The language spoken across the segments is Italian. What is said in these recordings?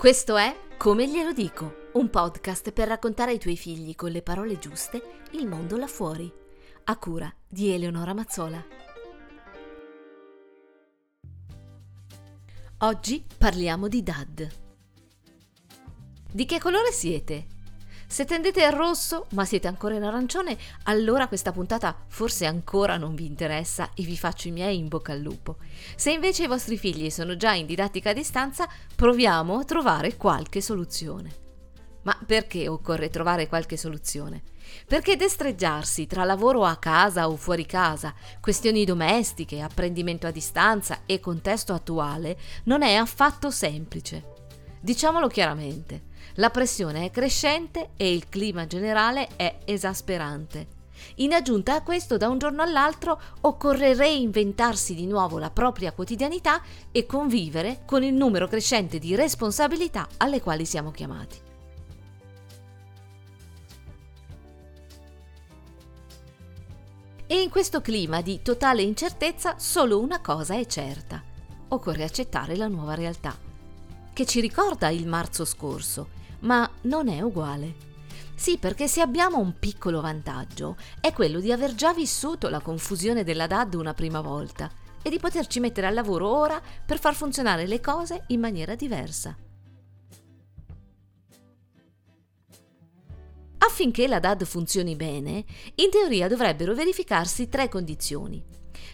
Questo è Come glielo dico, un podcast per raccontare ai tuoi figli con le parole giuste il mondo là fuori, a cura di Eleonora Mazzola. Oggi parliamo di dad. Di che colore siete? Se tendete al rosso, ma siete ancora in arancione, allora questa puntata forse ancora non vi interessa e vi faccio i miei in bocca al lupo. Se invece i vostri figli sono già in didattica a distanza, proviamo a trovare qualche soluzione. Ma perché occorre trovare qualche soluzione? Perché destreggiarsi tra lavoro a casa o fuori casa, questioni domestiche, apprendimento a distanza e contesto attuale non è affatto semplice. Diciamolo chiaramente, la pressione è crescente e il clima generale è esasperante. In aggiunta a questo, da un giorno all'altro occorre reinventarsi di nuovo la propria quotidianità e convivere con il numero crescente di responsabilità alle quali siamo chiamati. E in questo clima di totale incertezza solo una cosa è certa. Occorre accettare la nuova realtà, che ci ricorda il marzo scorso, ma non è uguale. Sì, perché se abbiamo un piccolo vantaggio è quello di aver già vissuto la confusione della DAD una prima volta e di poterci mettere al lavoro ora per far funzionare le cose in maniera diversa. Affinché la DAD funzioni bene, in teoria dovrebbero verificarsi tre condizioni.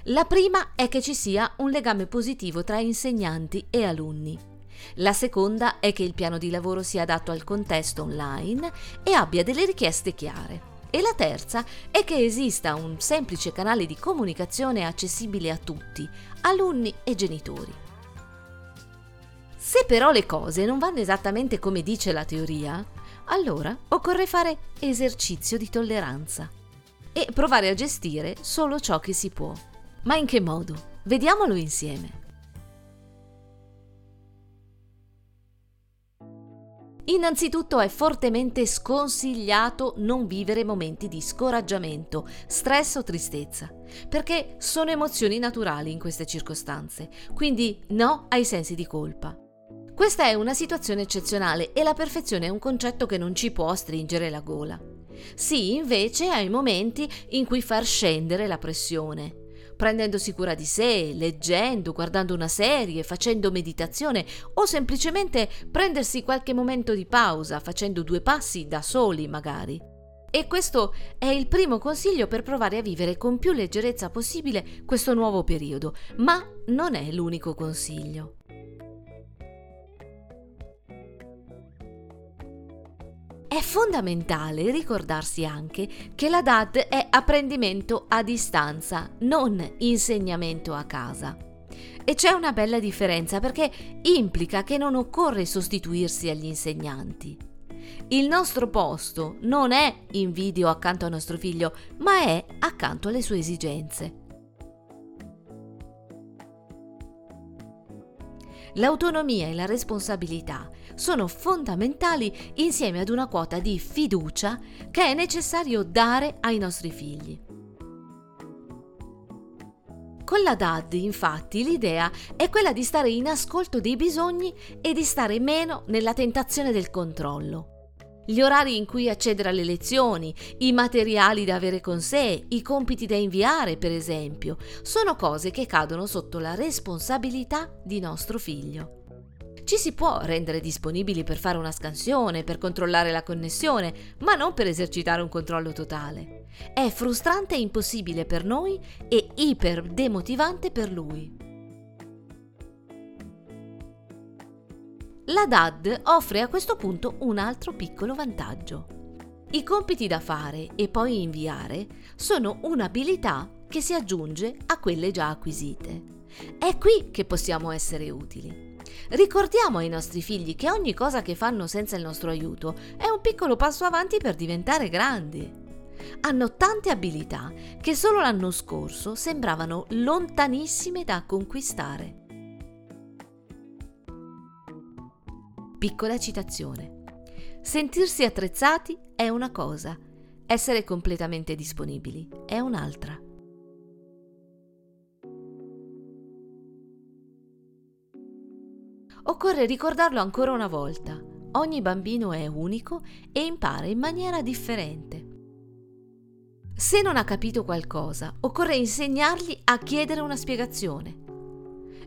La prima è che ci sia un legame positivo tra insegnanti e alunni. La seconda è che il piano di lavoro sia adatto al contesto online e abbia delle richieste chiare. E la terza è che esista un semplice canale di comunicazione accessibile a tutti, alunni e genitori. Se però le cose non vanno esattamente come dice la teoria, allora occorre fare esercizio di tolleranza e provare a gestire solo ciò che si può. Ma in che modo? Vediamolo insieme. Innanzitutto è fortemente sconsigliato non vivere momenti di scoraggiamento, stress o tristezza, perché sono emozioni naturali in queste circostanze, quindi no ai sensi di colpa. Questa è una situazione eccezionale e la perfezione è un concetto che non ci può stringere la gola. Sì, invece, ai momenti in cui far scendere la pressione, prendendosi cura di sé, leggendo, guardando una serie, facendo meditazione o semplicemente prendersi qualche momento di pausa, facendo due passi da soli magari. E questo è il primo consiglio per provare a vivere con più leggerezza possibile questo nuovo periodo, ma non è l'unico consiglio. È fondamentale ricordarsi anche che la DAD è apprendimento a distanza, non insegnamento a casa. E c'è una bella differenza perché implica che non occorre sostituirsi agli insegnanti. Il nostro posto non è in video accanto a nostro figlio, ma è accanto alle sue esigenze. L'autonomia e la responsabilità sono fondamentali insieme ad una quota di fiducia che è necessario dare ai nostri figli. Con la DAD, infatti, l'idea è quella di stare in ascolto dei bisogni e di stare meno nella tentazione del controllo. Gli orari in cui accedere alle lezioni, i materiali da avere con sé, i compiti da inviare, per esempio, sono cose che cadono sotto la responsabilità di nostro figlio. Ci si può rendere disponibili per fare una scansione, per controllare la connessione, ma non per esercitare un controllo totale. È frustrante e impossibile per noi e iper demotivante per lui. La DAD offre a questo punto un altro piccolo vantaggio. I compiti da fare e poi inviare sono un'abilità che si aggiunge a quelle già acquisite. È qui che possiamo essere utili. Ricordiamo ai nostri figli che ogni cosa che fanno senza il nostro aiuto è un piccolo passo avanti per diventare grandi. Hanno tante abilità che solo l'anno scorso sembravano lontanissime da conquistare. Piccola citazione. Sentirsi attrezzati è una cosa, essere completamente disponibili è un'altra. occorre ricordarlo ancora una volta. Ogni bambino è unico e impara in maniera differente. Se non ha capito qualcosa, occorre insegnargli a chiedere una spiegazione.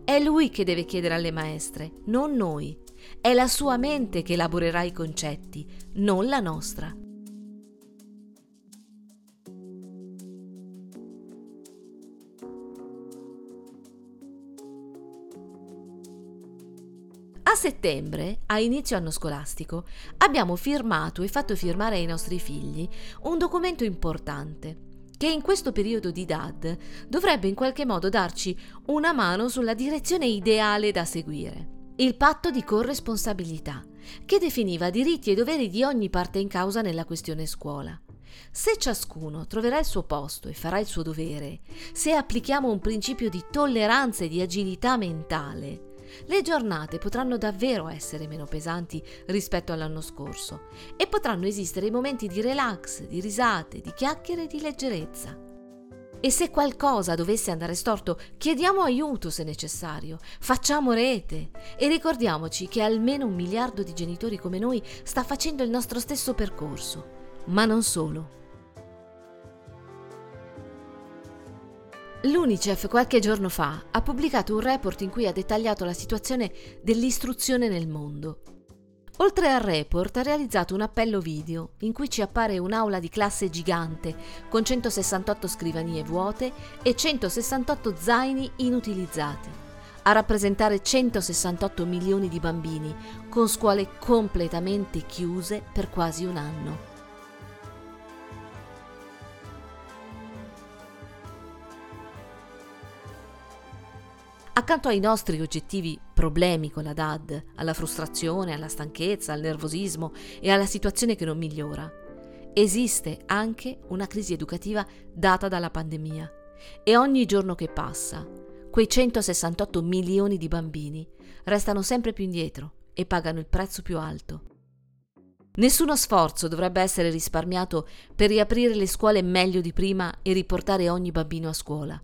È lui che deve chiedere alle maestre, non noi. È la sua mente che elaborerà i concetti, non la nostra. A settembre, a inizio anno scolastico, abbiamo firmato e fatto firmare ai nostri figli un documento importante che in questo periodo di DAD dovrebbe in qualche modo darci una mano sulla direzione ideale da seguire. Il patto di corresponsabilità, che definiva diritti e doveri di ogni parte in causa nella questione scuola. Se ciascuno troverà il suo posto e farà il suo dovere, se applichiamo un principio di tolleranza e di agilità mentale, le giornate potranno davvero essere meno pesanti rispetto all'anno scorso e potranno esistere momenti di relax, di risate, di chiacchiere e di leggerezza. E se qualcosa dovesse andare storto, chiediamo aiuto se necessario, facciamo rete e ricordiamoci che almeno un miliardo di genitori come noi sta facendo il nostro stesso percorso. Ma non solo. L'UNICEF qualche giorno fa ha pubblicato un report in cui ha dettagliato la situazione dell'istruzione nel mondo. Oltre al report ha realizzato un appello video in cui ci appare un'aula di classe gigante con 168 scrivanie vuote e 168 zaini inutilizzati, a rappresentare 168 milioni di bambini con scuole completamente chiuse per quasi un anno. Accanto ai nostri oggettivi problemi con la DAD, alla frustrazione, alla stanchezza, al nervosismo e alla situazione che non migliora, esiste anche una crisi educativa data dalla pandemia. E ogni giorno che passa, quei 168 milioni di bambini restano sempre più indietro e pagano il prezzo più alto. Nessuno sforzo dovrebbe essere risparmiato per riaprire le scuole meglio di prima e riportare ogni bambino a scuola,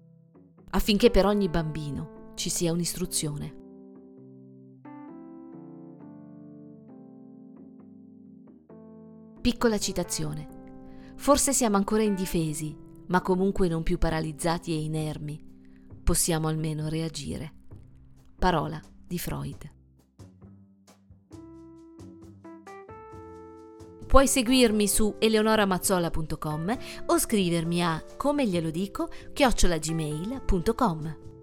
affinché per ogni bambino ci sia un'istruzione. Piccola citazione. Forse siamo ancora indifesi, ma comunque non più paralizzati e inermi. Possiamo almeno reagire. Parola di Freud. Puoi seguirmi su eleonoramazzola.com o scrivermi a come glielo dico chiocciolagmail.com.